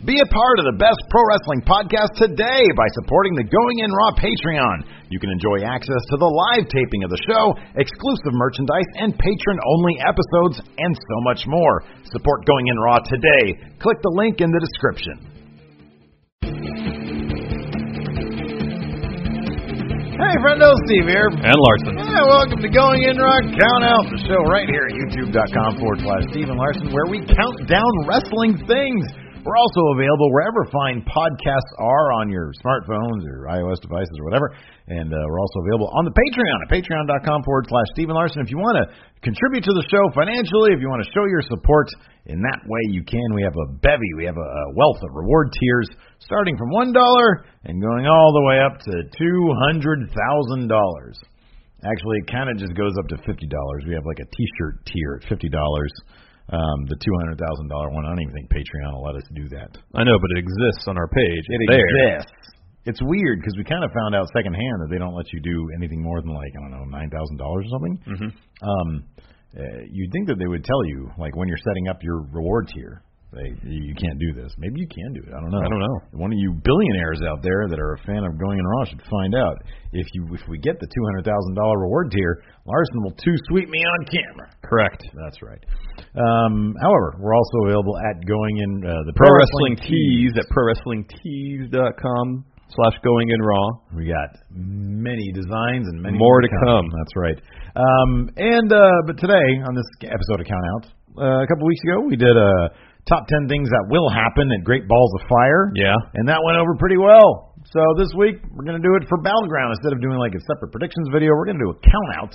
Be a part of the best pro wrestling podcast today by supporting the Going In Raw Patreon. You can enjoy access to the live taping of the show, exclusive merchandise, and patron only episodes, and so much more. Support Going In Raw today. Click the link in the description. Hey, friendo, Steve here. And Larson. Yeah, welcome to Going In Raw Count Out, the show right here at youtube.com forward slash Steven Larson, where we count down wrestling things. We're also available wherever fine podcasts are on your smartphones or iOS devices or whatever. And uh, we're also available on the Patreon at patreon.com forward slash Stephen Larson. If you want to contribute to the show financially, if you want to show your support in that way, you can. We have a bevy, we have a, a wealth of reward tiers starting from $1 and going all the way up to $200,000. Actually, it kind of just goes up to $50. We have like a t shirt tier at $50. Um, the two hundred thousand dollar one. I don't even think Patreon will let us do that. I know, but it exists on our page. It exists. It's weird because we kind of found out secondhand that they don't let you do anything more than like I don't know nine thousand dollars or something. Mm-hmm. Um, uh, you'd think that they would tell you like when you're setting up your reward tier. You can't do this. Maybe you can do it. I don't know. I don't know. One of you billionaires out there that are a fan of Going in Raw should find out. If you if we get the two hundred thousand dollar reward tier, Larson will too sweet me on camera. Correct. That's right. Um, however, we're also available at Going in uh, the Pro Wrestling Tees at prowrestlingtees.com slash going in raw. We got many designs and many More to come. That's right. Um, and uh, but today on this episode of Count Out, uh, a couple weeks ago we did a top ten things that will happen at Great Balls of Fire. Yeah. and that went over pretty well. So this week we're going to do it for Battleground instead of doing like a separate predictions video. We're going to do a count out.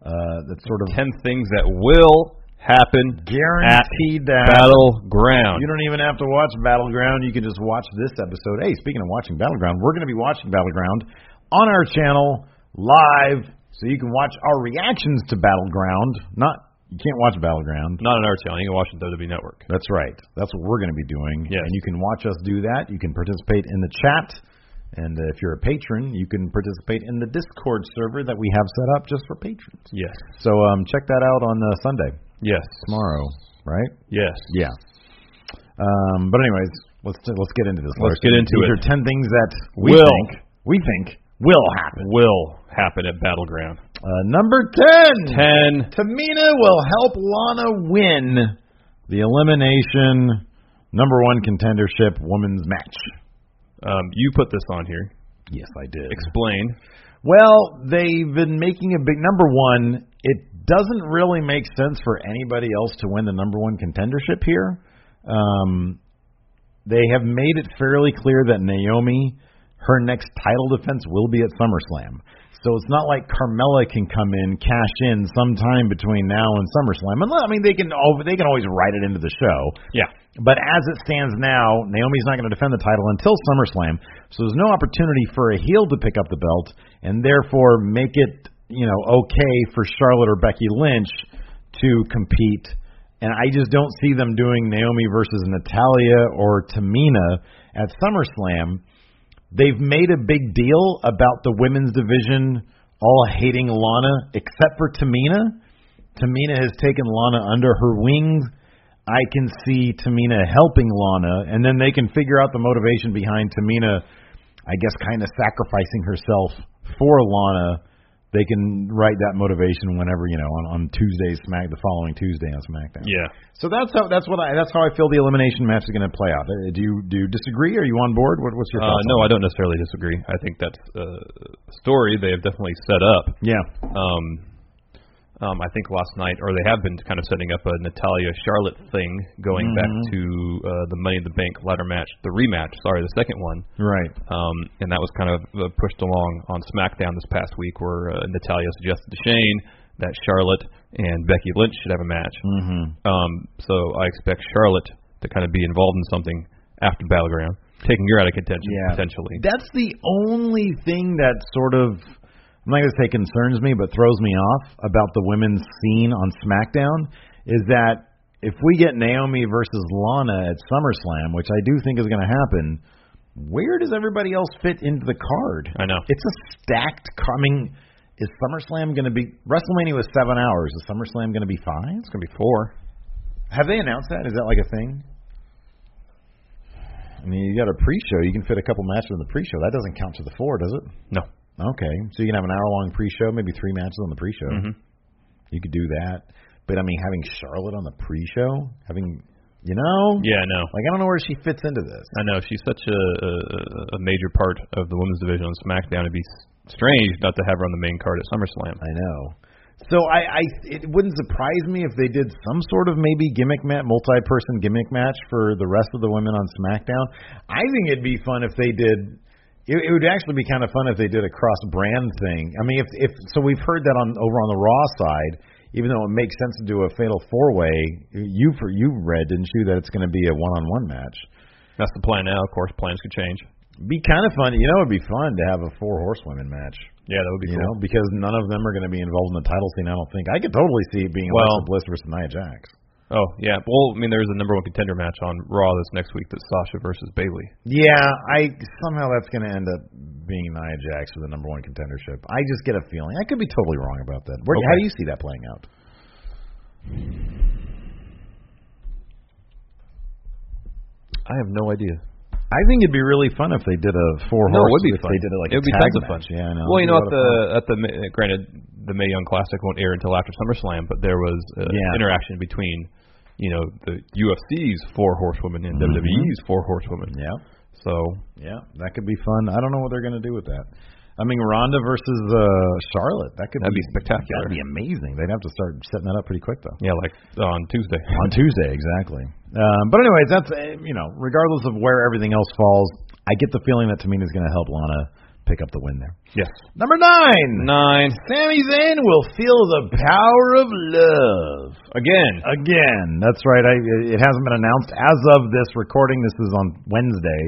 Uh, that's sort of Ten things that will happen guaranteed that battleground. You don't even have to watch Battleground. You can just watch this episode. Hey, speaking of watching Battleground, we're going to be watching Battleground on our channel live, so you can watch our reactions to Battleground. Not you can't watch Battleground. Not on our channel. You can watch it on WWE Network. That's right. That's what we're going to be doing. Yes. And you can watch us do that. You can participate in the chat. And uh, if you're a patron, you can participate in the Discord server that we have set up just for patrons. Yes. So um, check that out on uh, Sunday, Yes. tomorrow, right? Yes. Yeah. Um, but anyways, let's let's get into this. Let's Larson. get into These it. These are ten things that we Will. think we think will happen. Will happen at battleground. Uh, number ten. Ten. Tamina will help Lana win the elimination number one contendership women's match. Um, you put this on here. Yes, I did. Explain. Well, they've been making a big number one. It doesn't really make sense for anybody else to win the number one contendership here. Um, they have made it fairly clear that Naomi, her next title defense will be at SummerSlam. So it's not like Carmella can come in, cash in sometime between now and SummerSlam. And I mean, they can al- they can always write it into the show. Yeah. But as it stands now, Naomi's not going to defend the title until SummerSlam, so there's no opportunity for a heel to pick up the belt, and therefore make it, you know, okay for Charlotte or Becky Lynch to compete. And I just don't see them doing Naomi versus Natalya or Tamina at SummerSlam. They've made a big deal about the women's division all hating Lana, except for Tamina. Tamina has taken Lana under her wings. I can see Tamina helping Lana, and then they can figure out the motivation behind Tamina I guess, kind of sacrificing herself for Lana, they can write that motivation whenever you know on on Tuesday Smack the following Tuesday on SmackDown. Yeah. So that's how that's what I that's how I feel the elimination match is going to play out. Uh, Do you do you disagree? Are you on board? What, what's your Uh, thoughts? no, on I don't necessarily disagree. I think that's uh, a story they have definitely set up. Yeah. Um, um, I think last night, or they have been kind of setting up a Natalya Charlotte thing, going back Mhm. to uh, the Money in the Bank ladder match, the rematch. Sorry, the second one. Right. Um, and that was kind of uh, pushed along on SmackDown this past week, where uh, Natalya suggested to Shane that Charlotte and Becky Lynch should have a match. Mm-hmm. Um, so I expect Charlotte to kind of be involved in something after Battleground, taking her out of contention Yeah. potentially. That's the only thing that sort of I'm not going to say concerns me, but throws me off about the women's scene on SmackDown is that if we get Naomi versus Lana at SummerSlam, which I do think is going to happen, where does everybody else fit into the card? I know. It's a stacked coming. Is SummerSlam going to be WrestleMania was seven hours? Is SummerSlam going to be five? It's gonna be four. Have they announced that? Is that like a thing? I mean, you got a pre-show. You can fit a couple matches in the pre-show. That doesn't count to the four, does it? No. Okay, so you can have an hour-long pre-show, maybe three matches on the pre-show. hmm You could do that. But I mean, having Charlotte on the pre-show, having, you know, Yeah, I know. like I don't know where she fits into this. I know she's such a, a a major part of the women's division on SmackDown. It'd be strange not to have her on the main card at SummerSlam. I know. So I, I, it wouldn't surprise me if they did some sort of maybe gimmick match, multi-person gimmick match for the rest of the women on SmackDown. I think it'd be fun if they did. It, it would actually be kind of fun if they did a cross-brand thing. I mean, if if so, we've heard that on over on the Raw side. Even though it makes sense to do a fatal four-way, you for you read didn't you that it's going to be a one-on-one match. That's the plan now. Of course, plans could change. Be kind of fun. You know, it'd be fun to have a four horsewomen match. Yeah, that would be you cool. know, because none of them are going to be involved in the title scene. I don't think. I could totally see it being Well- Alexa Bliss versus Nia Jax. Oh yeah. Well, I mean, there's a number one contender match on Raw this next week. That's Sasha versus Bayley. Yeah, I somehow that's going to end up being Nia Jax for the number one contendership. I just get a feeling. I could be totally wrong about that. Where, How do you see that playing out? I have no idea. I think it'd be really fun if they did a four No, it would be fun. They did it like it a would be tag tons of match. fun. Yeah, I know. Well, you know, at the at the granted, the Mae Young Classic won't air until after SummerSlam, but there was uh, Yeah. interaction between, you know, the UFC's four horsewomen and Mhm. WWE's four horsewomen. yeah, So yeah, that could be fun. I don't know what they're going to do with that. I mean, Ronda versus uh Charlotte. That could That'd be be spectacular. That'd be amazing. They'd have to start setting that up pretty quick, though. yeah, like on Tuesday. on Tuesday, exactly. Um, but anyways, that's uh, you know, regardless of where everything else falls, I get the feeling that Tamina's going to help Lana pick up the win there. Yes. Number nine, Nine Sami Zayn will feel the power of love again. again. That's right. I, it hasn't been announced as of this recording. This is on Wednesday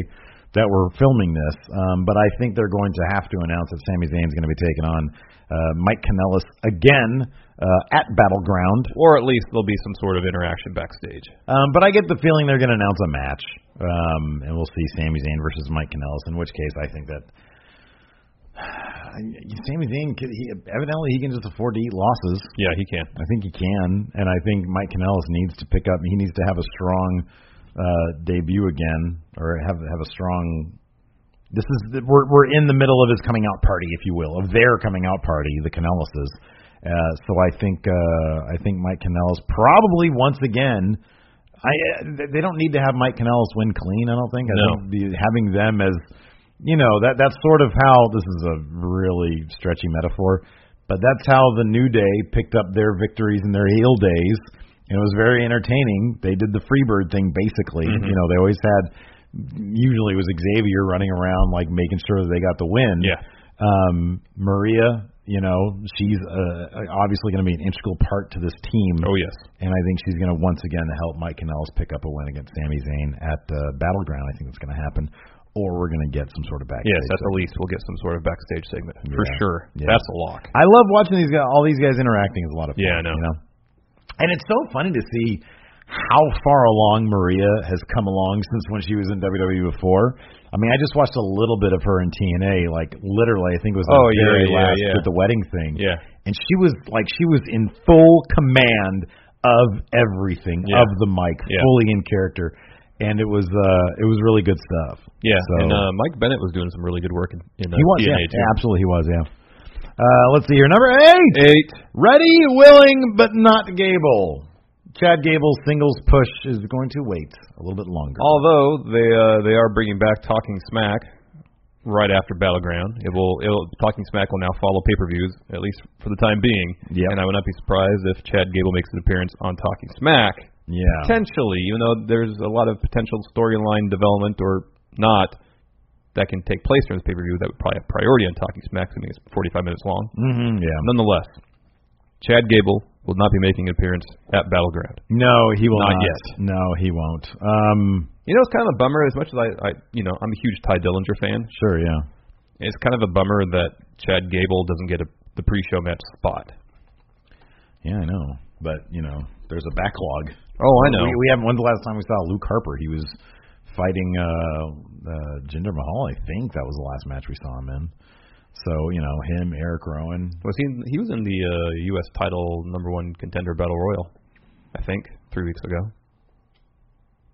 that we're filming this, um, but I think they're going to have to announce that Sami Zayn's going to be taking on uh, Mike Kanellis again uh, at Battleground. Or at least there'll be some sort of interaction backstage. Um, but I get the feeling they're going to announce a match, um, and we'll see Sami Zayn versus Mike Kanellis. In which case, I think that Zayn, could- he, evidently, he can just afford to eat losses. Yeah, he can. I think he can, and I think Mike Kanellis needs to pick up. He needs to have a strong uh, debut again, or have have a strong. This is we're we're in the middle of his coming out party, if you will, of their coming out party, the Kanellises. Uh, so I think uh, I think Mike Kanellis probably once again. I uh, they don't need to have Mike Kanellis win clean. I don't think. I No. think the, having them as you know that that's sort of how this is a really stretchy metaphor, but that's how the New Day picked up their victories in their heel days, and it was very entertaining. They did the Freebird thing basically. Mhm. You know, they always had usually it was Xavier running around like making sure that they got the win. Yeah. Um, Maria, you know, she's uh, obviously going to be an integral part to this team. Oh yes. And I think she's going to once again help Mike Kanellis pick up a win against Sami Zayn at uh, Battleground. I think that's going to happen, or we're going to get some sort of backstage. Yes, at the least we'll get some sort of backstage segment for sure. Yeah. That's a lock. I love watching these guys. All these guys interacting is a lot of fun. Yeah, I know. You know, and it's so funny to see how far along Maria has come along since when she was in WWE before. I mean, I just watched a little bit of her in TNA, like literally, I think it was the Oh, yeah, very yeah, last yeah. with the wedding thing. Yeah. and she was like she was in full command of everything Yeah. of the mic Yeah. fully in character and it was uh it was really good stuff. Yeah, So- and uh, Mike Bennett was doing some really good work in, in uh, He was, yeah, too. absolutely, he was, yeah. Uh, let's see here, number eight. Eight. Ready, willing, but not Gable. Chad Gable's singles push is going to wait a little bit longer. Although they uh, they are bringing back Talking Smack right after Battleground. It will it will, Talking Smack will now follow pay per views at least for the time being. Yep. And I would not be surprised if Chad Gable makes an appearance on Talking Smack. Yeah. Potentially, even though there's a lot of potential storyline development or not that can take place during this pay per view, that would probably have priority on Talking Smack, I mean, it's 45 minutes long. Mm-hmm, yeah. Nonetheless, Chad Gable will not be making an appearance at Battleground. No, he will Not not. yet. No, he won't. Um, You know, it's kind of a bummer. As much as I, I, you know, I'm a huge Tye Dillinger fan. sure, yeah. It's kind of a bummer that Chad Gable doesn't get a, the pre-show match spot. Yeah, I know. But, you know, there's a backlog. Oh, I know. We, we haven't. When's the last time we saw Luke Harper? He was fighting uh, uh, Jinder Mahal. I think that was the last match we saw him in. So you know him, Eric Rowan. Was he? In, He was in the uh, U.S. title number one contender battle royal. I think three weeks ago.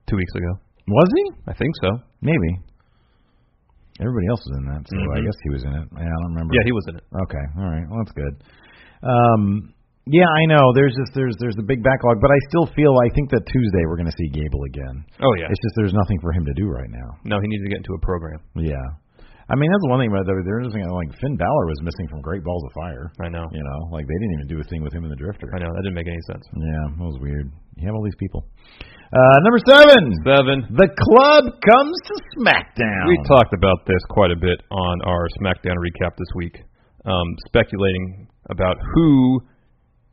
Two weeks ago. Was he? I think so. Maybe. Everybody else was in that, so I Mhm. guess he was in it. Yeah, I don't remember. Yeah, he was in it. Okay, all right. Well, that's good. Um, yeah, I know. There's just there's there's a big backlog, but I still feel I think that Tuesday we're going to see Gable again. Oh yeah. It's just there's nothing for him to do right now. No, he needs to get into a program. Yeah. I mean, that's the one thing about. There's thing like Finn Balor was missing from Great Balls of Fire. I know. You know, like they didn't even do a thing with him in the Drifter. I know. That didn't make any sense. Yeah, that was weird. You have all these people. Uh, number seven. Seven. The club comes to SmackDown. We talked about this quite a bit on our SmackDown recap this week, um, speculating about who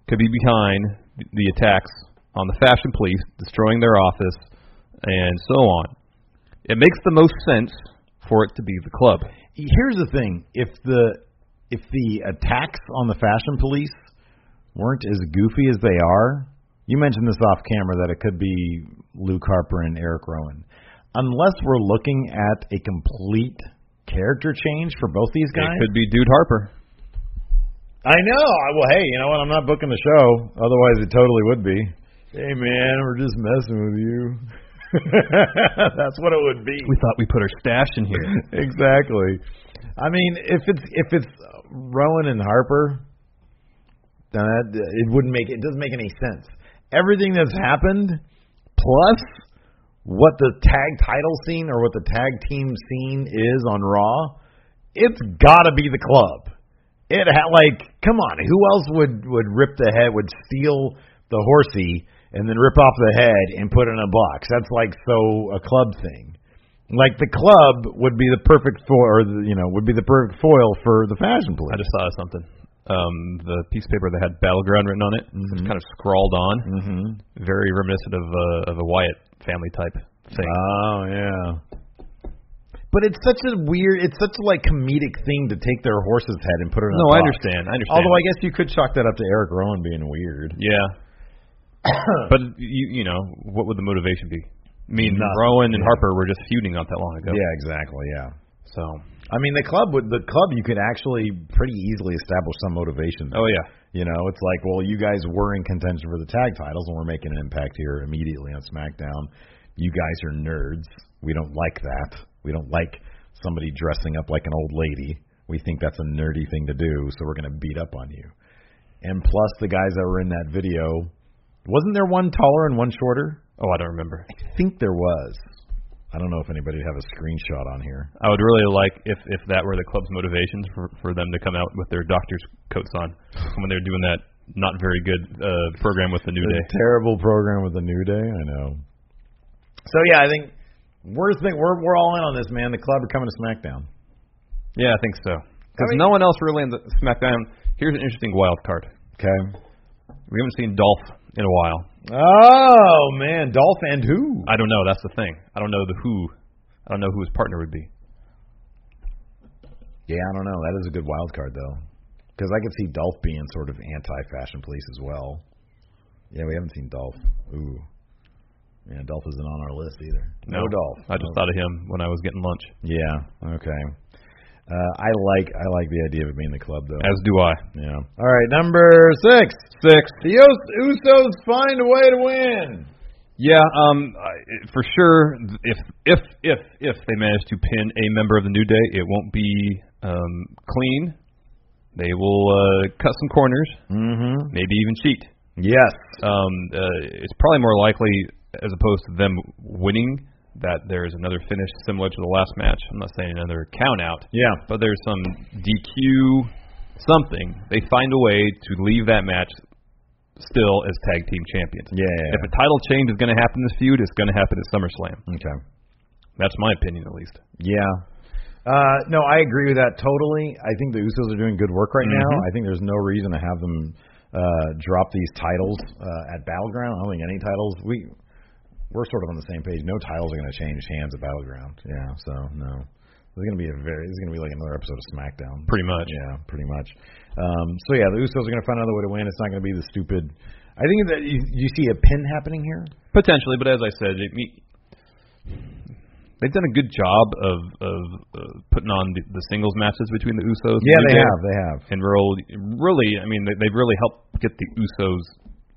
could be behind the attacks on the Fashion Police, destroying their office, and so on. It makes the most sense for it to be the club. Here's the thing: if the if the attacks on the Fashion Police weren't as goofy as they are, you mentioned this off camera that it could be Luke Harper and Eric Rowan. Unless we're looking at a complete character change for both these guys, It could be Dude Harper. I know. Well, hey, you know what? I'm not booking the show. Otherwise, it totally would be. Hey, man, we're just messing with you. That's what it would be. We thought we put our stash in here. exactly. I mean, if it's if it's Rowan and Harper, then that, it wouldn't make it doesn't make any sense. Everything that's happened, plus what the tag title scene or what the tag team scene is on Raw, it's got to be the club. It ha- like, come on, who else would would rip the head, would steal the horsey and then rip off the head and put it in a box? That's like so a club thing. Like the club would be the perfect foil, or the, you know, would be the perfect foil for the fashion plate. I just thought of something. Um, the piece of paper that had Battleground written on it, it's kind of scrawled on, Mm-hmm. very reminiscent of uh, of a Wyatt family type thing. Oh yeah. But it's such a weird, it's such a like comedic thing to take their horse's head and put it in. no, I understand. I understand. Although I guess you could chalk that up to Eric Rowan being weird. yeah, but you you know what would the motivation be? I mean, Nothing, Rowan and. Harper were just feuding not that long ago. Yeah, exactly. Yeah. So, I mean, the club would the club you could actually pretty easily establish some motivation. oh yeah, You know, it's like, well, you guys were in contention for the tag titles, and we're making an impact here immediately on SmackDown. You guys are nerds. We don't like that. We don't like somebody dressing up like an old lady. We think that's a nerdy thing to do, so we're going to beat up on you. And plus, the guys that were in that video, wasn't there one taller and one shorter? oh I don't remember. I think there was. I don't know if anybody would have a screenshot on here. I would really like if if that were the club's motivations for for them to come out with their doctor's coats on when they're doing that not very good uh program with the New Day. Terrible program with the New Day. I know. So yeah, I think we're think we're we're all in on this, man. The club are coming to SmackDown. Yeah, I think so. Because I mean- no one else really in the SmackDown. Here's an interesting wild card. Okay. We haven't seen Dolph in a while. Oh man, Dolph and who? I don't know. That's the thing. I don't know the who. I don't know who his partner would be. Yeah, I don't know. That is a good wild card though, because I could see Dolph being sort of anti-fashion police as well. Yeah, we haven't seen Dolph. Ooh. Yeah, Dolph isn't on our list either. No, Dolph. I just thought of him when I was getting lunch. Yeah. Okay. Uh, I like I like the idea of it being the club though. As do I. Yeah. All right, number six. Six. The Us- Usos find a way to win. Yeah, um, for sure. If if if if they manage to pin a member of the New Day, it won't be um, clean. They will uh, cut some corners, Mm-hmm. maybe even cheat. Yes. Um, uh, it's probably more likely, as opposed to them winning, that there's another finish similar to the last match. I'm not saying another count out, Yeah. but there's some DQ something. They find a way to leave that match still as tag team champions. Yeah. If a title change is going to happen this feud, it's going to happen at SummerSlam. Okay. That's my opinion, at least. Yeah. Uh, no, I agree with that totally. I think the Usos are doing good work right now. Mhm. I think there's no reason to have them uh, drop these titles uh, at Battleground. I don't think any titles. We we're sort of on the same page. No titles are going to change hands at Battleground. Yeah. So no. This is going to be a very. This is going to be like another episode of SmackDown. Pretty much. Yeah, pretty much. Um, so yeah, the Usos are going to find another way to win. It's not going to be the stupid. I think that you, you see a pin happening here. Potentially, but as I said, it, they've done a good job of of uh, putting on the, the singles matches between the Usos. Yeah, they have. They have. and really, really, I mean, they, they've really helped get the Usos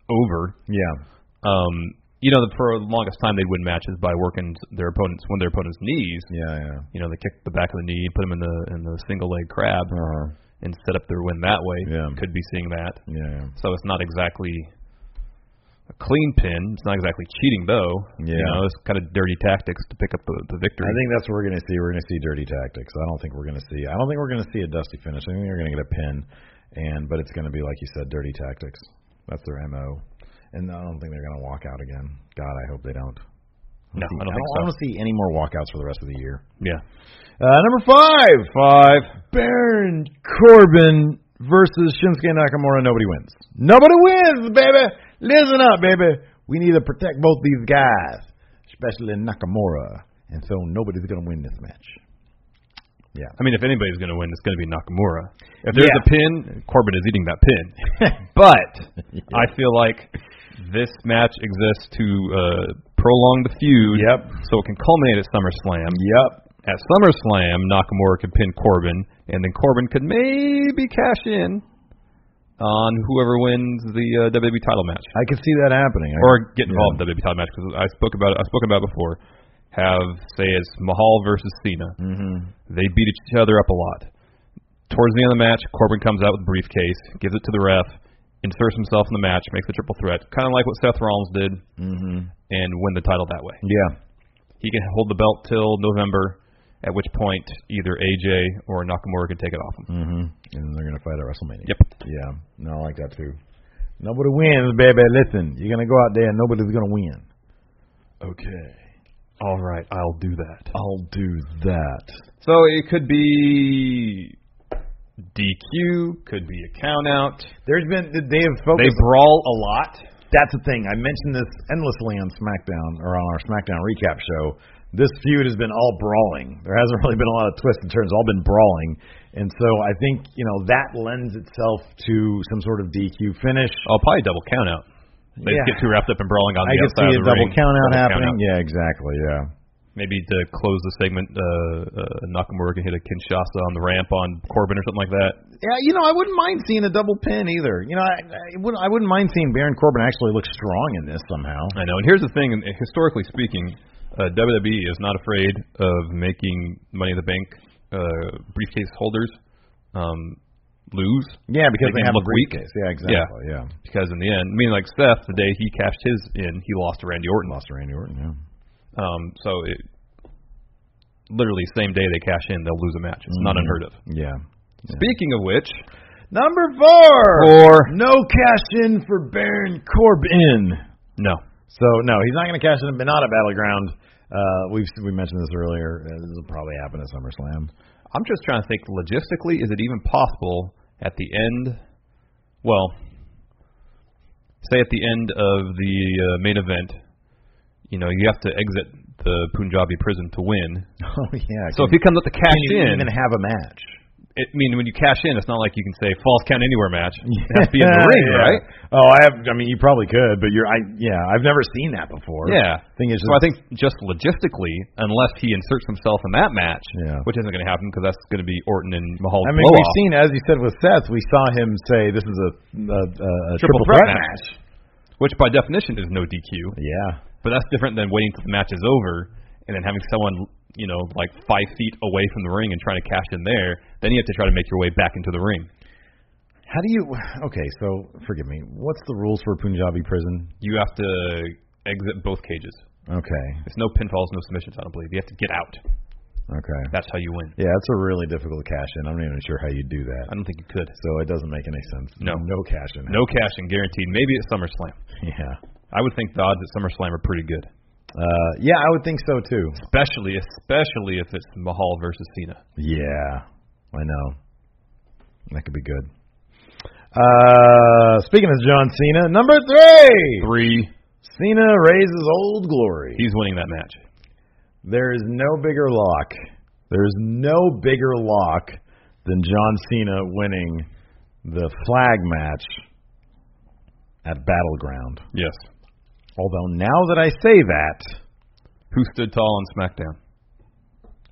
over. Yeah. Um, you know, for the longest time they'd win matches by working their opponents, one of their opponents' knees. Yeah. Yeah. You know, they kick the back of the knee, put them in the in the single leg crab, Uh-huh. and set up their win that way. Yeah. Could be seeing that. Yeah. So it's not exactly a clean pin. It's not exactly cheating though. You Yeah. know, it's kind of dirty tactics to pick up the, the victory. I think that's what we're going to see. We're going to see dirty tactics. I don't think we're going to see. I don't think we're going to see a dusty finish. I think we're going to get a pin, and but it's going to be like you said, dirty tactics. That's their mo, and I don't think they're going to walk out again. God, I hope they don't. No, I don't think I so. want to see any more walkouts for the rest of the year. yeah. Uh, number five, five, Baron Corbin versus Shinsuke Nakamura. Nobody wins. Nobody wins, baby. Listen up, baby. We need to protect both these guys, especially Nakamura. And so nobody's going to win this match. Yeah. I mean, if anybody's going to win, it's going to be Nakamura. If there's Yeah. a pin, Corbin is eating that pin. but I feel like this match exists to uh, prolong the feud, Yep. so it can culminate at SummerSlam. Yep. At SummerSlam, Nakamura could pin Corbin, and then Corbin could maybe cash in on whoever wins the uh, WWE title match, I could see that happening. Or get involved yeah. in the WWE title match because I spoke about it. I've spoken about it before. Have say it's Mahal versus Cena. Mhm. They beat each other up a lot. Towards the end of the match, Corbin comes out with a briefcase, gives it to the ref, inserts himself in the match, makes a triple threat, kind of like what Seth Rollins did, Mhm. and win the title that way. Yeah. He can hold the belt till November, at which point either AJ or Nakamura can take it off him. Mhm. And they're going to fight at WrestleMania. Yep. Yeah. No, I like that too. Nobody wins, baby. Listen, you're going to go out there and nobody's going to win. Okay. All right, I'll do that. I'll do that. So it could be DQ, could be a count out. There's been they have They brawl a lot. that's the thing. I mentioned this endlessly on SmackDown or on our SmackDown recap show. This feud has been all brawling. There hasn't really been a lot of twists and turns. All been brawling, and so I think you know that lends itself to some sort of DQ finish. Oh, probably double count out. They Yeah. get too wrapped up in brawling on I the could outside see a of the double ring. count out Double happening. count-out. Yeah, exactly. Yeah. Maybe to close the segment, uh, uh, Nakamura can hit a Kinshasa on the ramp on Corbin or something like that. Yeah, you know, I wouldn't mind seeing a double pin either. You know, I, I wouldn't. I wouldn't mind seeing Baron Corbin actually look strong in this somehow. I know. And here's the thing: historically speaking, uh, WWE is not afraid of making Money in the Bank uh, briefcase holders um, lose Yeah, because Make they have a look weak. briefcase. Yeah, exactly. Yeah. because in the end, I mean, like Seth, the day he cashed his in, he lost to Randy Orton. Lost to Randy Orton. Yeah. Um, so it, literally same day they cash in, they'll lose a match. It's not Mhm. unheard of. Yeah. Speaking of which, Number four. Four. No cash in for Baron Corbin. no, So no, he's not going to cash in, but not at Battleground. Uh, we've we mentioned this earlier. Uh, this will probably happen at SummerSlam. I'm just trying to think logistically, is it even possible at the end? Well, say at the end of the uh, main event, you know, you have to exit the Punjabi prison to win. Oh yeah. So if he comes up to cash can you in, even have a match? it, I mean, when you cash in, it's not like you can say false count anywhere match. It has to be in the ring, Yeah. right? Oh, I have. I mean, you probably could, but you're. I yeah, I've never seen that before. Yeah. Thing is, So I think just logistically, unless he inserts himself in that match, Yeah. which isn't going to happen because that's going to be Orton and Mahal. I mean, we've seen, as you said with Seth, we saw him say this is a, a, a, a triple, threat threat match. which by definition is no DQ. Yeah. But that's different than waiting till the match is over and then having someone, you know, like five feet away from the ring and trying to cash in there. Then you have to try to make your way back into the ring. How do you? Okay, so forgive me. What's the rules for Punjabi prison? You have to exit both cages. Okay, It's no pinfalls, no submissions. I don't believe you have to get out. okay. That's how you win. Yeah, that's a really difficult cash in. I'm not even sure how you do that. I don't think you could. So it doesn't make any sense. No. no cash in. No cashing guaranteed. Maybe at SummerSlam. Yeah. I would think the odds at SummerSlam are pretty good, Uh, yeah, I would think so too. especially especially if it's Mahal versus Cena. Yeah, I know. That could be good. Uh, speaking of John Cena, number three, Three. Cena raises old glory. He's winning that match. There is no bigger lock. There's no bigger lock than John Cena winning the flag match at Battleground. Yes. Although now that I say that, Who stood tall on SmackDown?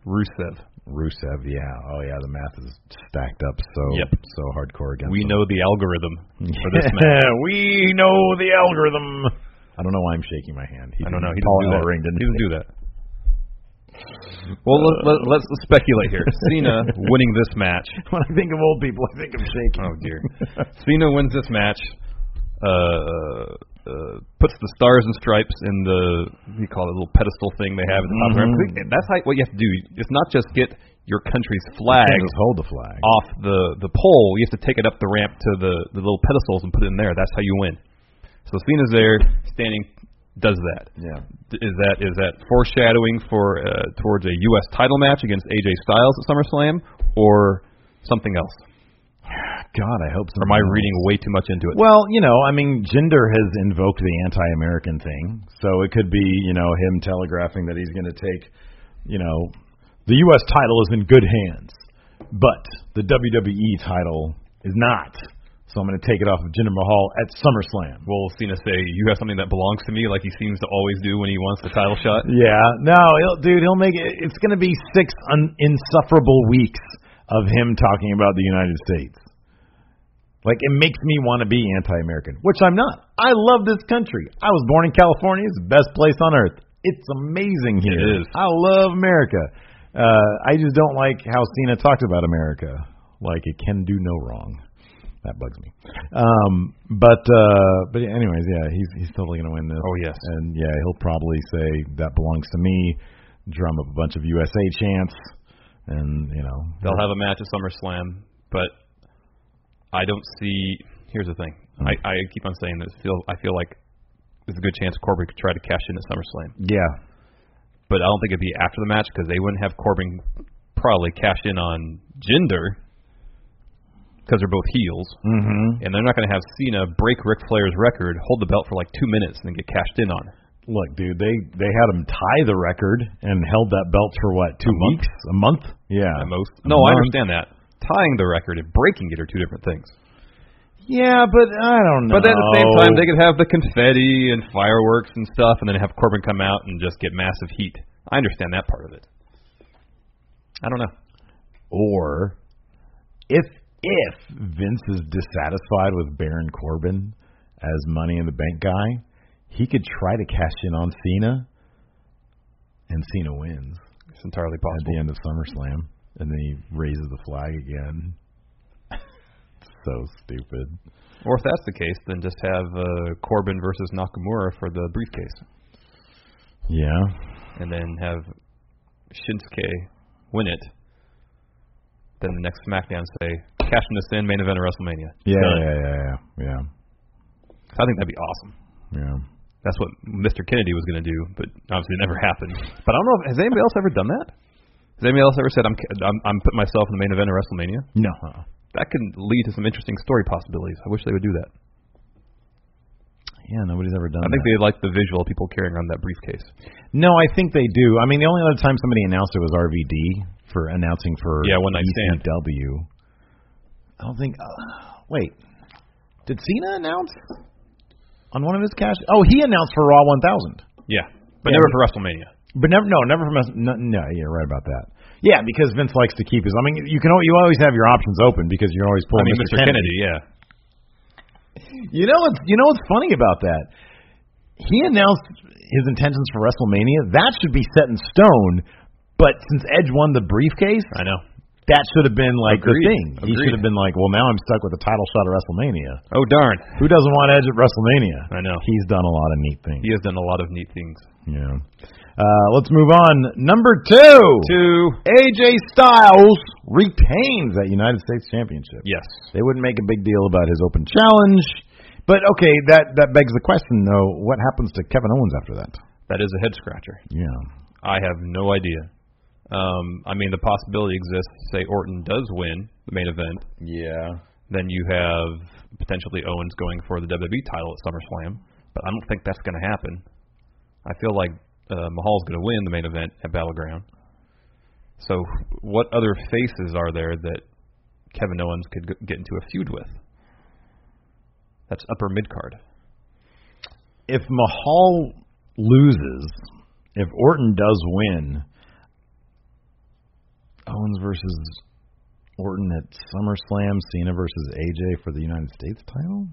Rusev. Rusev, yeah, oh yeah, the math is stacked up so Yep. so hardcore against. We him. know the algorithm for this match. we know the algorithm. I don't know why I'm shaking my hand. He I don't know. He Paul doesn't do that. Ellering didn't He doesn't do that. Well, let, let, let's speculate here. Cena winning this match. When I think of old people, I think of shaking. Oh dear. Cena wins this match. Uh, uh, puts the stars and stripes in the what do you call it, a little pedestal thing they have at the top of the ramp. That's how, what you have to do. It's not just get your country's flag can't just hold the flag. off the the pole. You have to take it up the ramp to the the little pedestals and put it in there. That's how you win. So Cena's there, standing, does that. Yeah. Is that is that foreshadowing for uh, towards a U.S. title match against AJ Styles at SummerSlam, or something else? God, I hope so. Or am I reading way too much into it? Well, you know, I mean, Jinder has invoked the anti-American thing, so it could be, you know, him telegraphing that he's going to take, you know, the U.S. title is in good hands, but the WWE title is not. So I'm going to take it off of Jinder Mahal at SummerSlam. Will Cena say you have something that belongs to me, like he seems to always do when he wants the title shot? Yeah, no, he'll, dude, he'll make it. It's going to be six un, insufferable weeks of him talking about the United States. Like it makes me want to be anti-American, which I'm not. I love this country. I was born in California. It's the best place on earth. It's amazing here. It is. I love America. Uh, I just don't like how Cena talked about America. Like it can do no wrong. That bugs me. Um, but uh, but anyways, yeah, he's he's totally gonna win this. Oh, yes. and yeah, he'll probably say that belongs to me. Drum up a bunch of USA chants, and you know They'll have a match at SummerSlam, but I don't see. Here's the thing. Hmm. I, I keep on saying this. Feel I feel like there's a good chance Corbin could try to cash in at SummerSlam, yeah, but I don't think it'd be after the match because they wouldn't have Corbin probably cash in on Jinder because they're both heels, mm-hmm. and they're not going to have Cena break Ric Flair's record, hold the belt for like two minutes, and then get cashed in on. Look, dude, they they had him tie the record and held that belt for what two A month? A month? Yeah, At most. A No, I understand that. Tying the record and breaking it are two different things. Yeah, but I don't know. But at the same time, they could have the confetti and fireworks and stuff, and then have Corbin come out and just get massive heat. I understand that part of it. I don't know. or if if Vince is dissatisfied with Baron Corbin as Money in the Bank guy, he could try to cash in on Cena, and Cena wins It's entirely possible at the end of SummerSlam, and then he raises the flag again. so stupid. Or if that's the case, then just have uh, Corbin versus Nakamura for the briefcase, Yeah. and then have Shinsuke win it. Then the next SmackDown say, cashing this in, main event of WrestleMania. Yeah, Done. yeah, yeah, yeah, yeah, I think that'd be awesome. yeah. That's what Mr. Kennedy was going to do, but obviously it never happened. But I don't know. If, has anybody else ever done that? Has anybody else ever said, "I'm I'm, I'm putting myself in the main event of WrestleMania"? No. uh-uh. That could lead to some interesting story possibilities. I wish they would do that. Yeah, nobody's ever done I think that. they like the visual of people carrying around that briefcase. No, I think they do. I mean, the only other time somebody announced it was RVD for announcing for Yeah, One Night Stand. ECW. I don't think. Uh, wait, did Cena announce on one of his cash? Oh, he announced for Raw 1000, Yeah, but Yeah, never for WrestleMania. But never. No, never from. us- No, no, you're right about that. Yeah, because Vince likes to keep his. I mean, you can. You always have your options open because you're always pulling I mean, Mr. Mr. Kennedy. yeah. You know what's you know what's funny about that? he announced his intentions for WrestleMania. That should be set in stone. But since Edge won the briefcase, I know. that should have been like Agreed. the thing. He should have been like, well, now I'm stuck with the title shot at WrestleMania. Oh darn. Who doesn't want Edge at WrestleMania? I know. He's done a lot of neat things. He has done a lot of neat things. Yeah. Uh, let's move on. Number two. Two. AJ Styles retains that United States Championship. Yes. They wouldn't make a big deal about his open challenge. But okay, that that begs the question though, what happens to Kevin Owens after that? That is a head scratcher. Yeah. I have no idea. Um, I mean, the possibility exists. Say Orton does win the main event, Yeah. then you have potentially Owens going for the WWE title at SummerSlam. But I don't think that's going to happen. I feel like uh, Mahal's going to win the main event at Battleground. So, what other faces are there that Kevin Owens could get into a feud with? That's upper mid card. If Mahal loses, if Orton does win, Owens versus Orton at SummerSlam, Cena versus AJ for the United States title?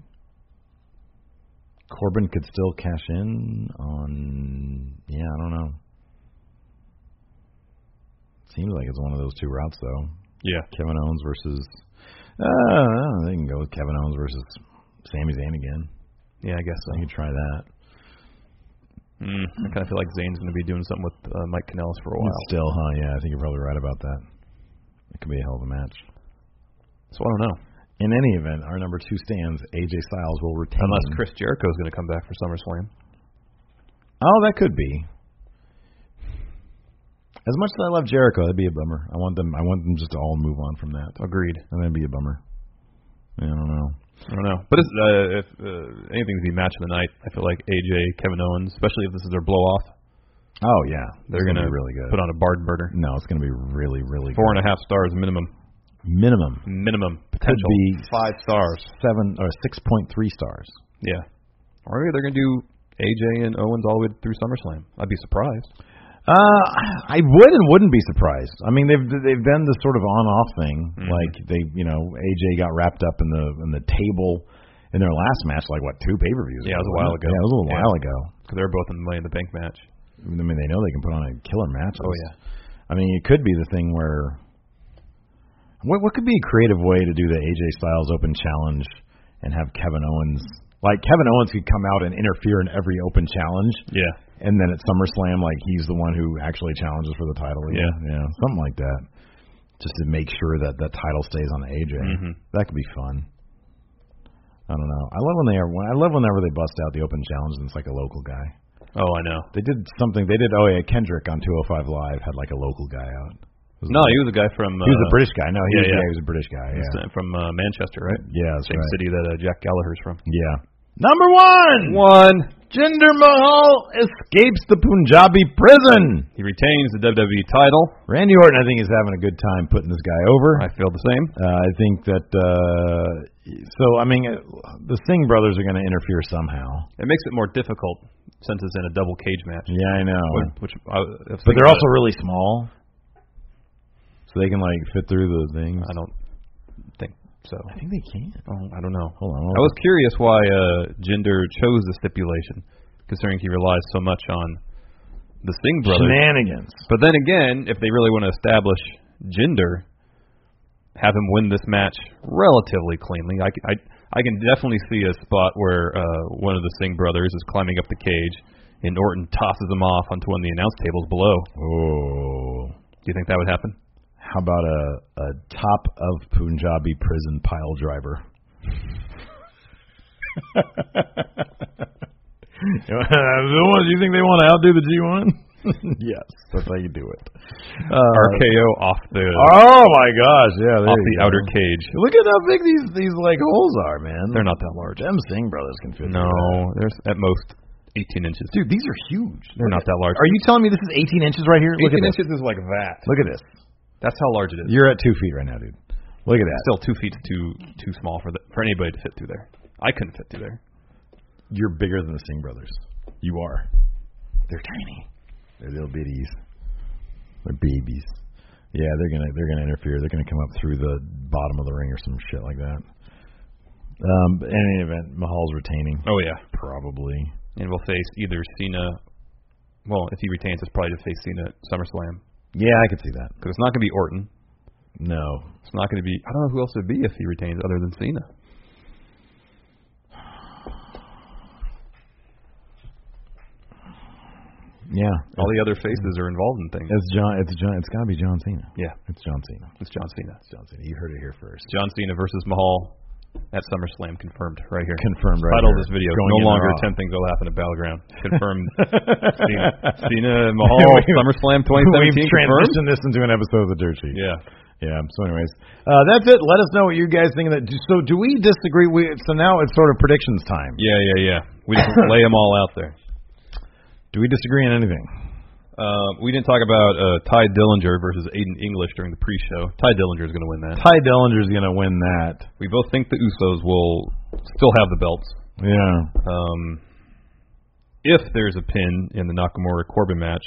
Corbin could still cash in on yeah, I don't know. Seems like it's one of those two routes though. Yeah. Kevin Owens versus uh they can go with Kevin Owens versus Sami Zayn again. Yeah, I guess so. They can try that. Mm, I kind of feel like Zayn's going to be doing something with uh, Mike Kanellis for a while. Still, huh? Yeah, I think you're probably right about that. It could be a hell of a match. So I don't know. In any event, our number two stands. AJ Styles will retain. Unless Chris Jericho is going to come back for SummerSlam. Oh, that could be. As much as I love Jericho, that'd be a bummer. I want them. I want them just to all move on from that. Agreed. And that'd be a bummer. I don't know. I don't know. But it's, uh, if uh, anything to be match of the night, I feel like AJ, Kevin Owens, especially if this is their blow off, Oh yeah, they're going to be really good. put on a barn burner. no, it's going to be really, really Four good. and a half stars minimum. Minimum. Minimum Could potential. be five stars. seven or six point three stars. Yeah. Or maybe they're going to do AJ and Owens all the way through SummerSlam. I'd be surprised. Uh, I would and wouldn't be surprised. I mean, they've they've done the sort of on-off thing. Mhm. Like they, you know, AJ got wrapped up in the in the table in their last match, like what two pay-per-views? Yeah, it was a while ago. Yeah, it was a little Yeah. while ago. Because they're both in the Money in the Bank match. I mean, they know they can put on a killer match. Oh, yeah. I mean, it could be the thing where what what could be a creative way to do the AJ Styles Open Challenge and have Kevin Owens like Kevin Owens could come out and interfere in every open challenge, Yeah. and then at SummerSlam, like he's the one who actually challenges for the title. Yeah. yeah, something like that, just to make sure that that title stays on AJ. Mhm. That could be fun. I don't know. I love when they are. I love whenever they bust out the open challenge and it's like a local guy. Oh, I know. They did something. They did. Oh yeah, Kendrick on 205 Live had like a local guy out. It No, he was a guy from. Uh, he was a British guy. No, he yeah, was, yeah. he was a British guy. Yeah, From uh, Manchester, right? yeah, Same right. city that uh, Jack Gallagher's from. Yeah. Number one. One. Jinder Mahal escapes the Punjabi prison. He retains the WWE title. Randy Orton, I think, is having a good time putting this guy over. I feel the same. Uh, I think that. Uh, so I mean, uh, the Singh brothers are going to interfere somehow. It makes it more difficult since it's in a double cage match. Yeah, I know. Which, which I, But they're also really small, so they can like fit through the things. I don't think so. I think they can. Oh, I don't know. Hold on. I was curious why uh, Jinder chose the stipulation, considering he relies so much on the Singh brothers. shenanigans. But then again, if they really want to establish Jinder, have him win this match relatively cleanly. I, I, I can definitely see a spot where uh, one of the Singh brothers is climbing up the cage, and Orton tosses him off onto one of the announce tables below. Oh. Do you think that would happen? How about a a top of Punjabi prison pile driver? Do you think they want to outdo the G1? yes, that's how you do it. Uh, RKO off the Oh my gosh, yeah, there off the go. outer cage. Look at how big these these like holes are, man. They're not that large. Them Singh brothers can fit. No, there's at most 18 inches. dude, these are huge. They're not that large. Are you telling me this is 18 inches right here? Look 18 at this. inches is like that. Look at this. That's how large it is. You're at two feet right now, dude. Look at that. Still, two feet's too too small for the, for anybody to fit through there. I couldn't fit through there. You're bigger than the Singh brothers. You are. They're tiny. They're little bitties. They're babies. Yeah, they're gonna they're gonna interfere. They're gonna come up through the bottom of the ring or some shit like that. Um, but in any event, Mahal's retaining Oh yeah. probably. and we'll face either Cena. Well, if he retains, it's probably to face Cena at SummerSlam Yeah, I could see that. because it's not going to be Orton. No. It's not going to be. I don't know who else it would be if he retains other than Cena. Yeah. All the other faces are involved in things. It's John. It's John. It's got to be John Cena. Yeah, It's John Cena. it's John Cena. It's John Cena. You heard it here first. John Cena versus Mahal at SummerSlam confirmed right here. Confirmed right Title here. this video: Going No longer raw. ten things will happen at Battleground. Confirmed. Cena, Cena Mahal SummerSlam 2017 We've confirmed. transitioned this into an episode of the Dirt Sheet. Yeah. Yeah. So, anyways, uh, that's it. Let us know what you guys think of that. So, do we disagree? We so now it's sort of predictions time. Yeah, yeah, yeah. We just lay them all out there. Do we disagree on anything? Uh, we didn't talk about uh, Tye Dillinger versus Aiden English during the pre-show. Tye Dillinger is going to win that. Tye Dillinger is going to win that. We both think the Usos will still have the belts. Yeah. Um, if there's a pin in the Nakamura Corbin match,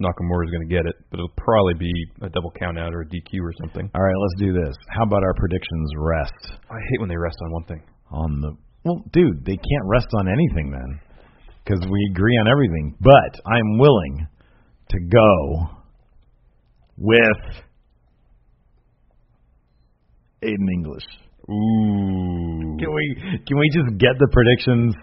Nakamura is going to get it, but it'll probably be a double count out or a DQ or something. All right. Let's do this. How about our predictions rest I hate when they rest on one thing. on the? Well, dude, they can't rest on anything then, because we agree on everything. But I'm willing to go with Aiden English. Ooh. Can we can we just get the predictions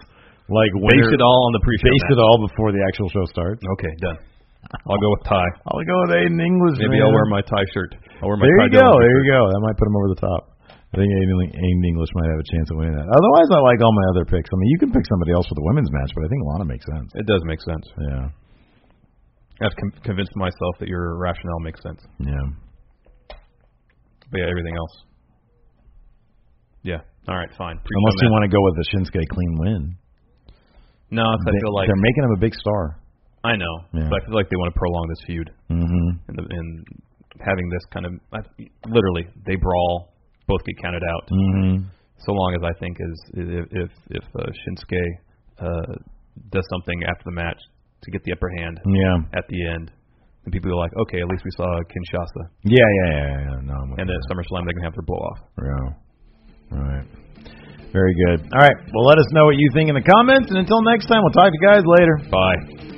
like Base it all on the pre-show base match. it all before the actual show starts? Okay, done. I'll go with Tye. I'll go with Aiden English. Maybe man. I'll wear my Tye shirt. I'll wear my There Tye you go. There shirt. you go. That might put him over the top. I think Aiden, Aiden English might have a chance of winning that. Otherwise, I like all my other picks. I mean, you can pick somebody else for the women's match, but I think Lana makes sense. It does make sense. Yeah. I've con- convinced myself that your rationale makes sense. Yeah. But yeah, everything else. Yeah. All right, fine. Unless you match. want to go with the Shinsuke clean win. No, 'cause I They- feel like they're making him a big star. I know, Yeah. but I feel like they want to prolong this feud Mm-hmm. and, the, and having this kind of I, literally they brawl, both get counted out. Mm-hmm. So long as I think is if if, if uh, Shinsuke uh, does something after the match to get the upper hand Yeah. at the end, and people are like, okay, at least we saw Kinshasa. Yeah, yeah, yeah, yeah. No, I'm And then at SummerSlam they can have their blow off. Yeah. All right. Very good. All right. Well, let us know what you think in the comments. And until next time, we'll talk to you guys later. Bye.